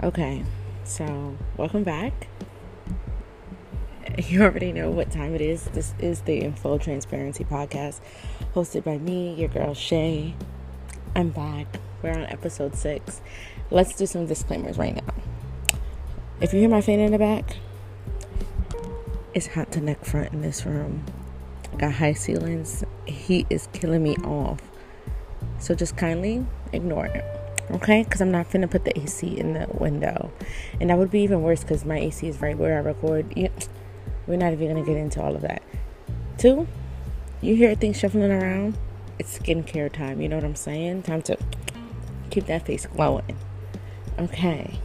Okay, so welcome back. You already know what time it is. This is the In Transparency podcast, hosted by me, your girl Shay. I'm back. We're on episode six. Let's do some disclaimers right now. If you hear my fan in the back, it's hot to neck front in this room. I got high ceilings. Heat is killing me off. So just kindly ignore it okay? Because I'm not gonna put the AC in the window, and that would be even worse because my AC is right where I record. we're not even gonna get into all of that. Two, you hear things shuffling around. It's skincare time. You know what I'm saying? Time to keep that face glowing. Okay.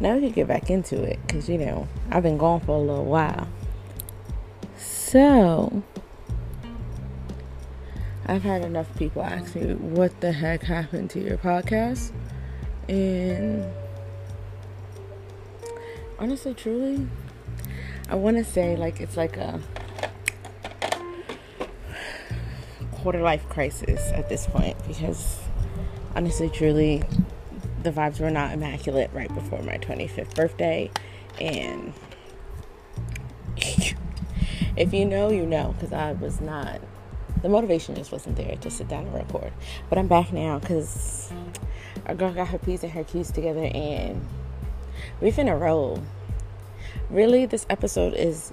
Now we can get back into it because you know I've been gone for a little while. So I've had enough people ask me mm-hmm. what the heck happened to your podcast. And honestly, truly, I want to say like it's like a quarter life crisis at this point because honestly, truly, the vibes were not immaculate right before my 25th birthday. And if you know, you know, because I was not the motivation just wasn't there to sit down and record. But I'm back now because our girl got her P's and her Q's together and we finna roll. Really, this episode is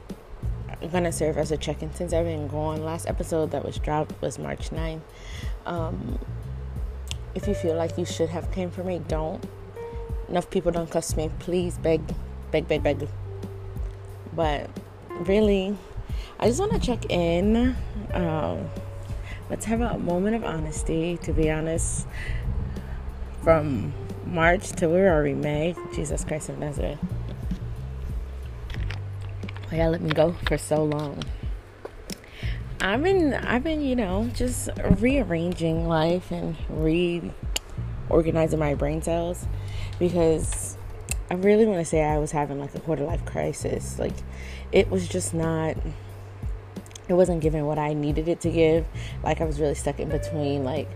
gonna serve as a check-in since I've been gone. Last episode that was dropped was March 9th. Um, if you feel like you should have came for me, don't. Enough people don't cuss me. Please beg, beg, beg, beg. But really, I just want to check in. Um, let's have a moment of honesty. To be honest, from March to where are we? May. Jesus Christ of Nazareth. Why y'all let me go for so long? I've been, I've been, you know, just rearranging life and reorganizing my brain cells because I really want to say I was having like a quarter life crisis. Like, it was just not it wasn't giving what I needed it to give. Like I was really stuck in between. Like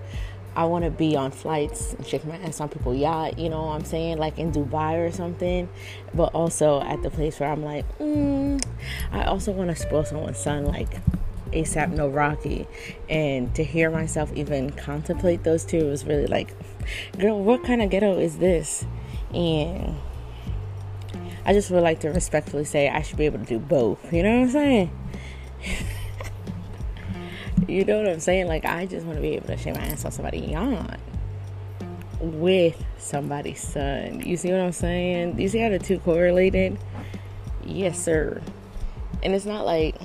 I want to be on flights and shake my ass on people's yacht. You know what I'm saying? Like in Dubai or something. But also at the place where I'm like, mm, I also want to spoil someone's son. Like ASAP No Rocky. And to hear myself even contemplate those two was really like, girl, what kind of ghetto is this? And I just would like to respectfully say I should be able to do both. You know what I'm saying? You know what I'm saying? Like, I just want to be able to shake my ass on somebody yawn with somebody's son. You see what I'm saying? You see how the two correlated? Yes, sir. And it's not like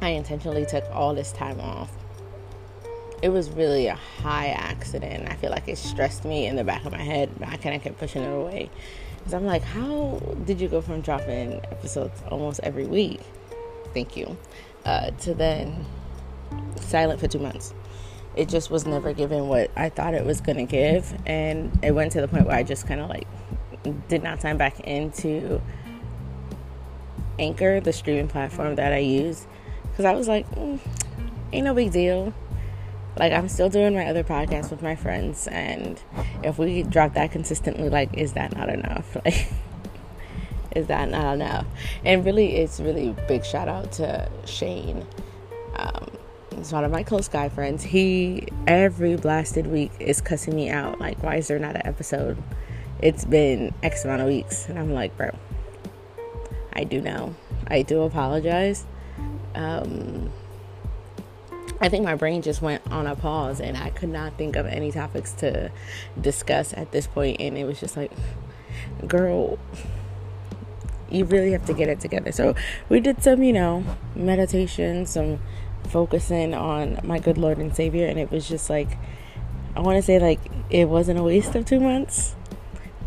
I intentionally took all this time off. It was really a high accident. I feel like it stressed me in the back of my head. I kind of kept pushing it away. Because I'm like, how did you go from dropping episodes almost every week? Thank you. Uh, to then silent for two months. It just was never given what I thought it was going to give. And it went to the point where I just kind of like did not sign back into Anchor, the streaming platform that I use. Because I was like, mm, ain't no big deal. Like, I'm still doing my other podcast with my friends. And if we drop that consistently, like, is that not enough? Like, is that not enough? And really, it's really big shout out to Shane. Um, one of my close guy friends. He every blasted week is cussing me out. Like, why is there not an episode? It's been X amount of weeks, and I'm like, bro, I do know. I do apologize. Um, I think my brain just went on a pause, and I could not think of any topics to discuss at this point, and it was just like, girl you really have to get it together. So we did some, you know, meditation, some focusing on my good Lord and Savior, and it was just like, I want to say, like, it wasn't a waste of two months.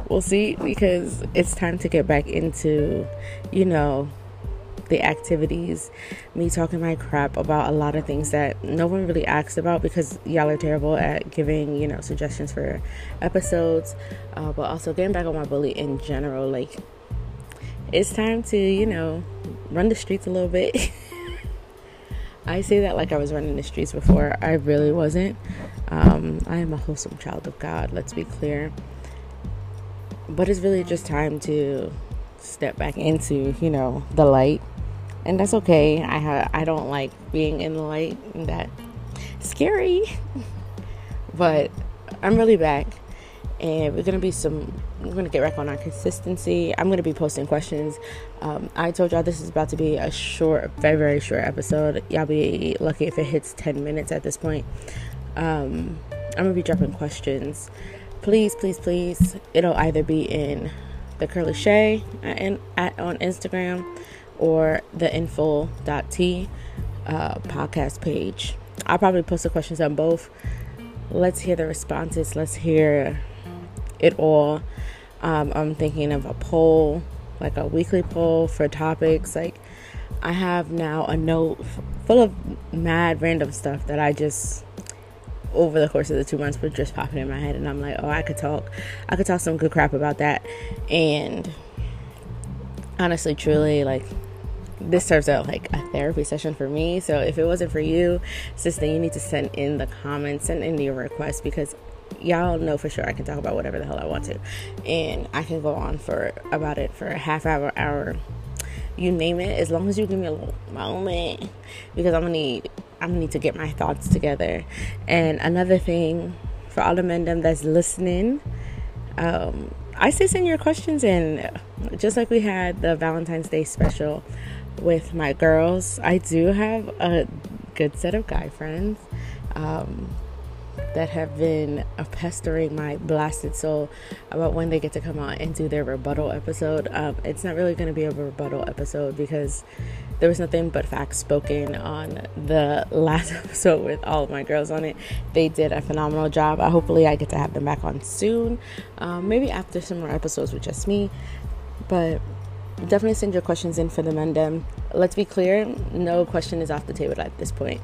We'll see because it's time to get back into, you know, the activities, me talking my crap about a lot of things that no one really asked about because y'all are terrible at giving, you know, suggestions for episodes, uh, but also getting back on my bully in general. Like, it's time to, you know, run the streets a little bit. I say that like I was running the streets before. I really wasn't. Um, I am a wholesome child of God, let's be clear. but it's really just time to step back into, you know, the light. And that's okay. I ha- I don't like being in the light and that scary. but I'm really back and we're gonna be some we're gonna get back on our consistency. I'm gonna be posting questions. Um, i told y'all this is about to be a short very very short episode. Y'all be lucky if it hits 10 minutes at this point. Um, i'm gonna be dropping questions. Please please please it'll either be in the curly shay at, at on instagram or the infull.t uh, podcast page. I'll probably post the questions on both. Let's hear the responses. Let's hear it all. Um, I'm thinking of a poll, like a weekly poll for topics. Like, I have now a note full of mad random stuff that I just, over the course of the two months, were just popping in my head. And I'm like, oh, I could talk. I could talk some good crap about that. And honestly, truly, like, this serves out like a therapy session for me. So if it wasn't for you, sister, you need to send in the comments, send in your requests because y'all know for sure I can talk about whatever the hell I want to, and I can go on for about it for a half hour, hour, you name it, as long as you give me a moment, because I'm gonna need I'm gonna need to get my thoughts together. And another thing for all the men that's listening, um, I say send your questions in, just like we had the Valentine's Day special with my girls. I do have a good set of guy friends. Um, that have been pestering my blasted soul about when they get to come out and do their rebuttal episode. Um, it's not really going to be a rebuttal episode because there was nothing but facts spoken on the last episode with all of my girls on it. They did a phenomenal job. I hopefully I get to have them back on soon. Um, maybe after some more episodes with just me, but definitely send your questions in for the Mendem. Let's be clear, no question is off the table at this point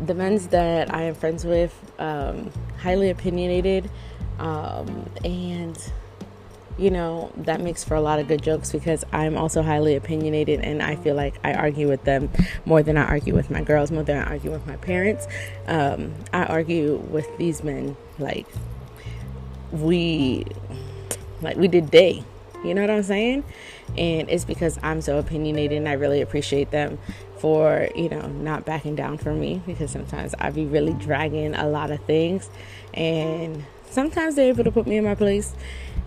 the men's that I am friends with, um, highly opinionated, um, and you know that makes for a lot of good jokes because I'm also highly opinionated, and I feel like I argue with them more than I argue with my girls, more than I argue with my parents. Um, I argue with these men like we, like we did day. You know what I'm saying? And it's because I'm so opinionated and I really appreciate them for you know not backing down for me because sometimes I be really dragging a lot of things, and sometimes they're able to put me in my place.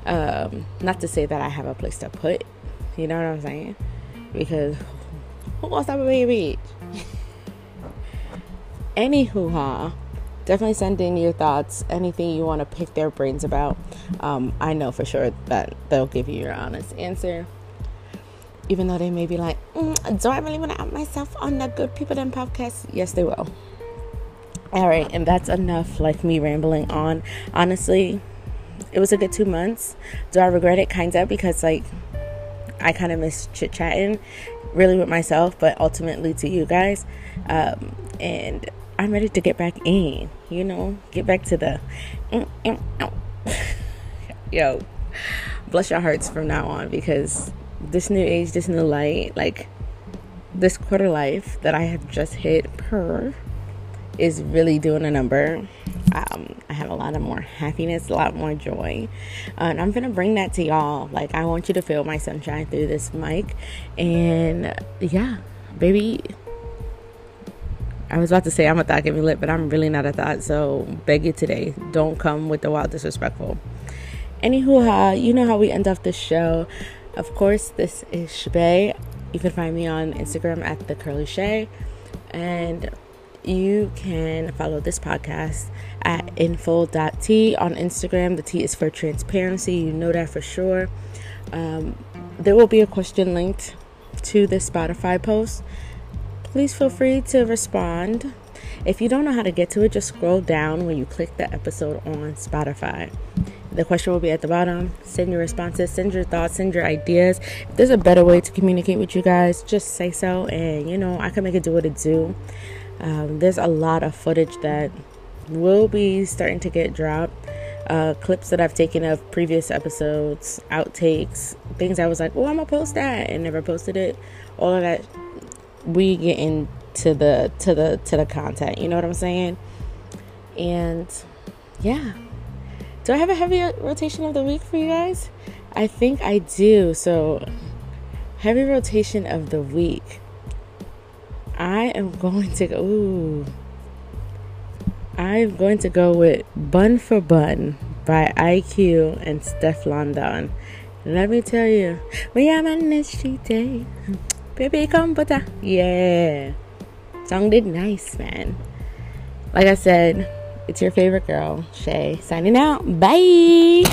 Um, not to say that I have a place to put, you know what I'm saying? Because who wants to be a bitch? Anywho, ha. Definitely send in your thoughts, anything you want to pick their brains about. Um, I know for sure that they'll give you your honest answer even though they may be like, mm, do I really want to out myself on the Good People Them podcast? Yes, they will. All right, and that's enough like me rambling on. Honestly, it was a good two months. Do I regret it? Kind of, because like I kind of miss chit chatting really with myself, but ultimately to you guys. Um, and I'm ready to get back in, you know, get back to the. Mm, mm, Yo, bless your hearts from now on because this new age, this new light, like this quarter life that I have just hit per is really doing a number. Um, I have a lot of more happiness, a lot more joy. And I'm gonna bring that to y'all. Like, I want you to feel my sunshine through this mic. And yeah, baby. I was about to say I'm a thought, give me lit, but I'm really not a thought. So, beg you today, don't come with the wild disrespectful. Anywho, you know how we end off the show. Of course, this is Shabay. You can find me on Instagram at the Curly Shay, and you can follow this podcast at infull.t on Instagram. The T is for transparency. You know that for sure. Um, there will be a question linked to the Spotify post. Please feel free to respond. If you don't know how to get to it, just scroll down when you click the episode on Spotify. The question will be at the bottom. Send your responses, send your thoughts, send your ideas. If there's a better way to communicate with you guys, just say so, and you know, I can make it do what it do. Um, there's a lot of footage that will be starting to get dropped. Uh, clips that I've taken of previous episodes, outtakes, things I was like, oh, I'm gonna post that and never posted it. All of that, we get into the to the to the content. You know what I'm saying? And yeah. Do I have a heavy rotation of the week for you guys? I think I do. So, heavy rotation of the week. I am going to go. Ooh. I'm going to go with Bun fi Bun by IQ and Stefflon Don. Let me tell you, we are on street day. Baby, come butter. Yeah. Song did nice, man. Like I said, it's your favorite girl, Shay, signing out. Bye.